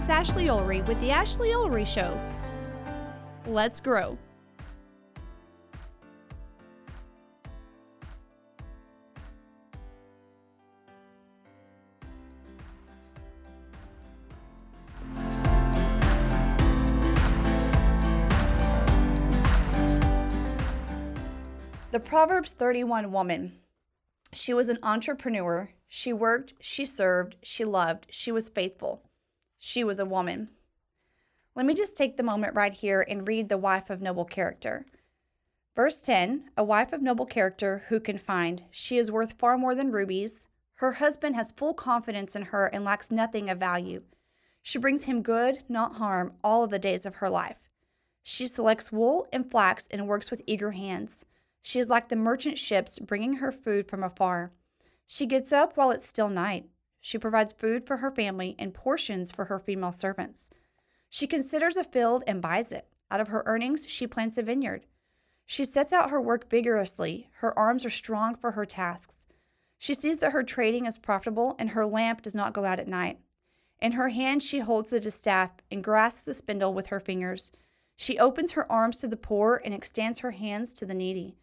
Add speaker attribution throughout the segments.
Speaker 1: It's Ashley Ulrey with The Ashley Ulrey Show. Let's grow. The Proverbs 31 woman. She was an entrepreneur. She worked, she served, she loved, she was faithful. She was a woman. Let me just take the moment right here and read the wife of noble character. Verse 10 A wife of noble character who can find? She is worth far more than rubies. Her husband has full confidence in her and lacks nothing of value. She brings him good, not harm, all of the days of her life. She selects wool and flax and works with eager hands. She is like the merchant ships bringing her food from afar. She gets up while it's still night. She provides food for her family and portions for her female servants. She considers a field and buys it. Out of her earnings, she plants a vineyard. She sets out her work vigorously. Her arms are strong for her tasks. She sees that her trading is profitable and her lamp does not go out at night. In her hand, she holds the distaff and grasps the spindle with her fingers. She opens her arms to the poor and extends her hands to the needy.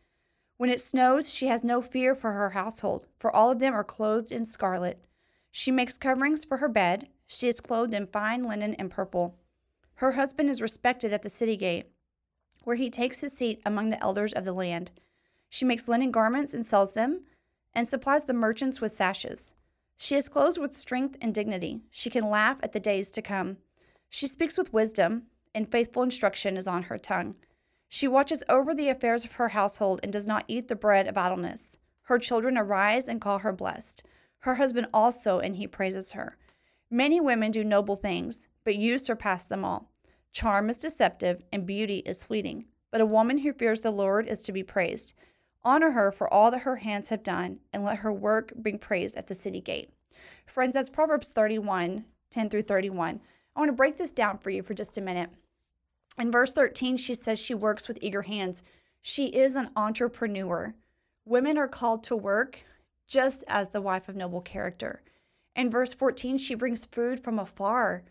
Speaker 1: When it snows, she has no fear for her household, for all of them are clothed in scarlet. She makes coverings for her bed. She is clothed in fine linen and purple. Her husband is respected at the city gate, where he takes his seat among the elders of the land. She makes linen garments and sells them, and supplies the merchants with sashes. She is clothed with strength and dignity. She can laugh at the days to come. She speaks with wisdom, and faithful instruction is on her tongue. She watches over the affairs of her household and does not eat the bread of idleness. Her children arise and call her blessed. Her husband also, and he praises her. Many women do noble things, but you surpass them all. Charm is deceptive, and beauty is fleeting. But a woman who fears the Lord is to be praised. Honor her for all that her hands have done, and let her work bring praise at the city gate. Friends, that's Proverbs 31 10 through 31. I want to break this down for you for just a minute. In verse 13, she says she works with eager hands. She is an entrepreneur. Women are called to work just as the wife of noble character. In verse 14, she brings food from afar.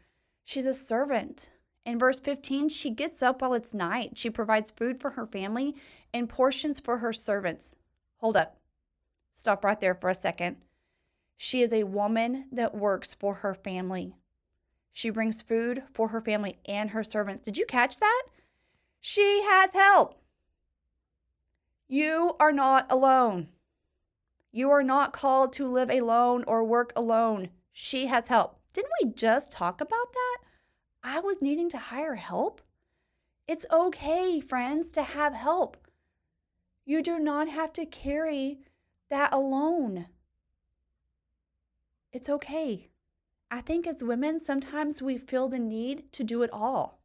Speaker 1: She's a servant. In verse 15, she gets up while it's night. She provides food for her family and portions for her servants. Hold up. Stop right there for a second. She is a woman that works for her family. She brings food for her family and her servants. Did you catch that? She has help. You are not alone. You are not called to live alone or work alone. She has help. Didn't we just talk about that? I was needing to hire help. It's okay, friends, to have help. You do not have to carry that alone. It's okay. I think as women, sometimes we feel the need to do it all.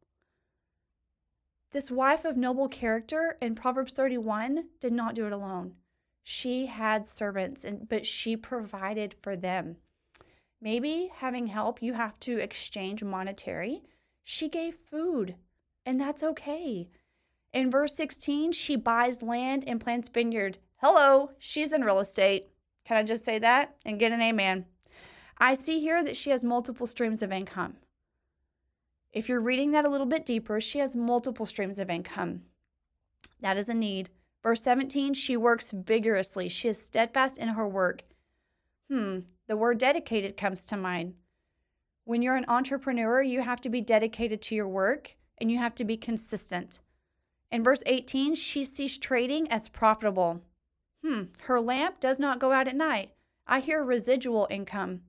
Speaker 1: This wife of noble character in Proverbs 31 did not do it alone. She had servants, and, but she provided for them. Maybe having help, you have to exchange monetary. She gave food, and that's okay. In verse 16, she buys land and plants vineyard. Hello, she's in real estate. Can I just say that and get an amen? I see here that she has multiple streams of income. If you're reading that a little bit deeper, she has multiple streams of income. That is a need. Verse 17, she works vigorously. She is steadfast in her work. Hmm, the word dedicated comes to mind. When you're an entrepreneur, you have to be dedicated to your work and you have to be consistent. In verse 18, she sees trading as profitable. Hmm, her lamp does not go out at night. I hear residual income.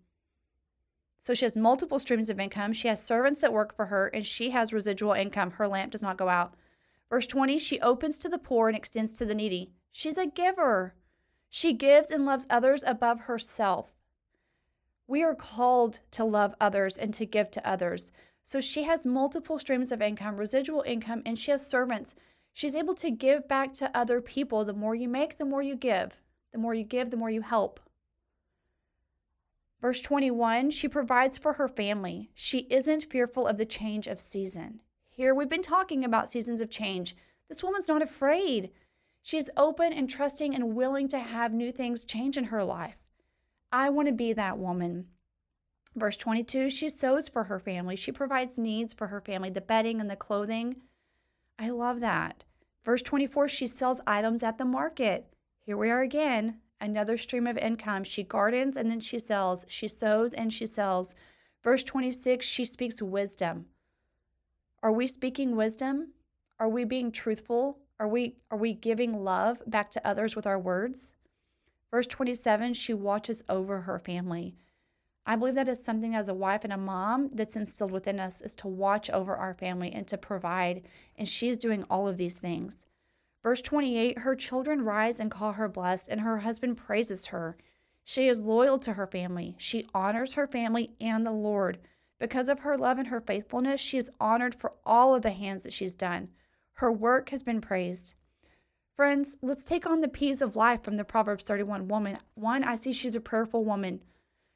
Speaker 1: So she has multiple streams of income. She has servants that work for her, and she has residual income. Her lamp does not go out. Verse 20, she opens to the poor and extends to the needy. She's a giver. She gives and loves others above herself. We are called to love others and to give to others. So she has multiple streams of income, residual income, and she has servants. She's able to give back to other people. The more you make, the more you give. The more you give, the more you help. Verse 21 She provides for her family. She isn't fearful of the change of season. Here we've been talking about seasons of change. This woman's not afraid. She is open and trusting and willing to have new things change in her life. I want to be that woman. Verse 22 She sews for her family. She provides needs for her family, the bedding and the clothing. I love that. Verse 24 She sells items at the market. Here we are again another stream of income. She gardens and then she sells. She sows and she sells. Verse 26, she speaks wisdom. Are we speaking wisdom? Are we being truthful? Are we are we giving love back to others with our words? Verse 27, she watches over her family. I believe that is something as a wife and a mom that's instilled within us is to watch over our family and to provide. And she's doing all of these things. Verse 28 Her children rise and call her blessed, and her husband praises her. She is loyal to her family. She honors her family and the Lord. Because of her love and her faithfulness, she is honored for all of the hands that she's done. Her work has been praised. Friends, let's take on the P's of life from the Proverbs 31 woman. One, I see she's a prayerful woman.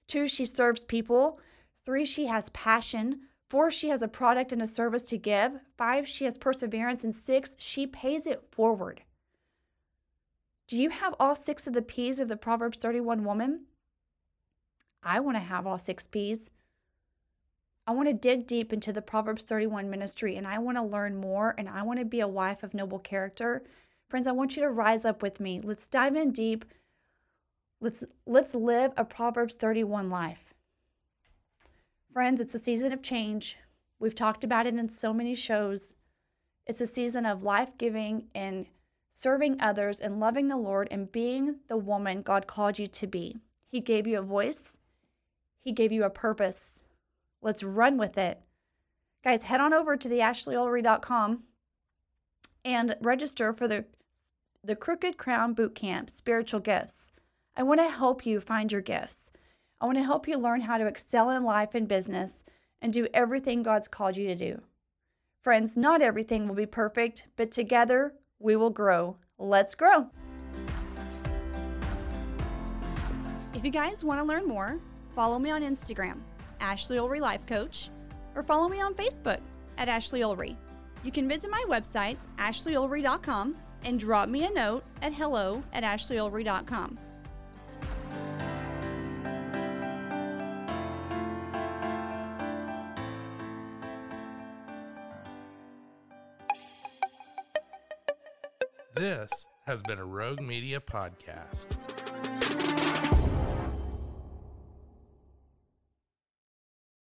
Speaker 1: Two, she serves people. Three, she has passion. Four, she has a product and a service to give. Five, she has perseverance. And six, she pays it forward. Do you have all six of the P's of the Proverbs 31 woman? I want to have all six P's. I want to dig deep into the Proverbs 31 ministry and I want to learn more and I want to be a wife of noble character. Friends, I want you to rise up with me. Let's dive in deep. Let's let's live a Proverbs 31 life. Friends, it's a season of change. We've talked about it in so many shows. It's a season of life giving and serving others and loving the Lord and being the woman God called you to be. He gave you a voice, He gave you a purpose. Let's run with it. Guys, head on over to the ashleyulrey.com and register for the, the Crooked Crown Boot Camp Spiritual Gifts. I want to help you find your gifts. I want to help you learn how to excel in life and business and do everything God's called you to do. Friends, not everything will be perfect, but together we will grow. Let's grow. If you guys want to learn more, follow me on Instagram, Ashley Ulrey Life Coach, or follow me on Facebook at Ashley Ulrey. You can visit my website, ashleyulrey.com, and drop me a note at hello at ashleyulrey.com.
Speaker 2: This has been a Rogue Media podcast.